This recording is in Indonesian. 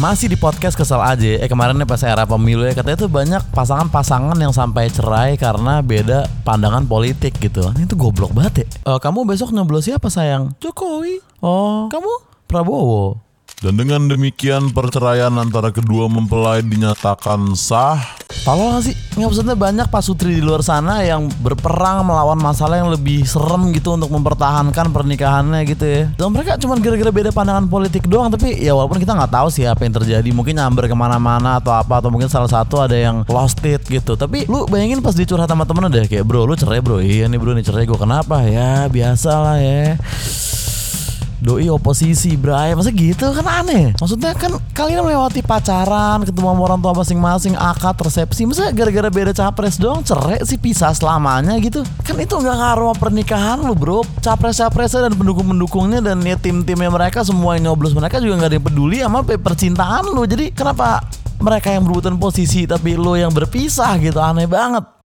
Masih di podcast kesel aja. Eh kemarin nih pas era pemilu ya katanya tuh banyak pasangan-pasangan yang sampai cerai karena beda pandangan politik gitu. Ini tuh goblok banget ya. Eh, kamu besok nyoblos siapa sayang? Jokowi. Oh, kamu Prabowo. Dan dengan demikian perceraian antara kedua mempelai dinyatakan sah. Tolong sih? Nggak maksudnya banyak pasutri di luar sana yang berperang melawan masalah yang lebih serem gitu untuk mempertahankan pernikahannya gitu ya. Dan mereka cuma gara-gara beda pandangan politik doang. Tapi ya walaupun kita nggak tahu sih apa yang terjadi. Mungkin nyamber ke mana-mana atau apa. Atau mungkin salah satu ada yang lost it gitu. Tapi lu bayangin pas dicurhat sama temen deh. Kayak bro lu cerai bro. Iya nih bro nih cerai gue kenapa? Ya biasa lah ya. Doi oposisi Bray. Masa gitu kan aneh. Maksudnya kan kalian melewati pacaran Ketemu sama orang tua masing-masing Akad, resepsi. Masa gara-gara beda capres doang Cerai sih pisah selamanya gitu. Kan itu gak ngaruh sama pernikahan lu bro. Capres-capresnya dan pendukung-pendukungnya Dan ya tim-timnya mereka Semua yang nyoblos mereka juga gak ada yang peduli Sama percintaan lu. Jadi kenapa mereka yang berebutan posisi Tapi lu yang berpisah gitu? Aneh banget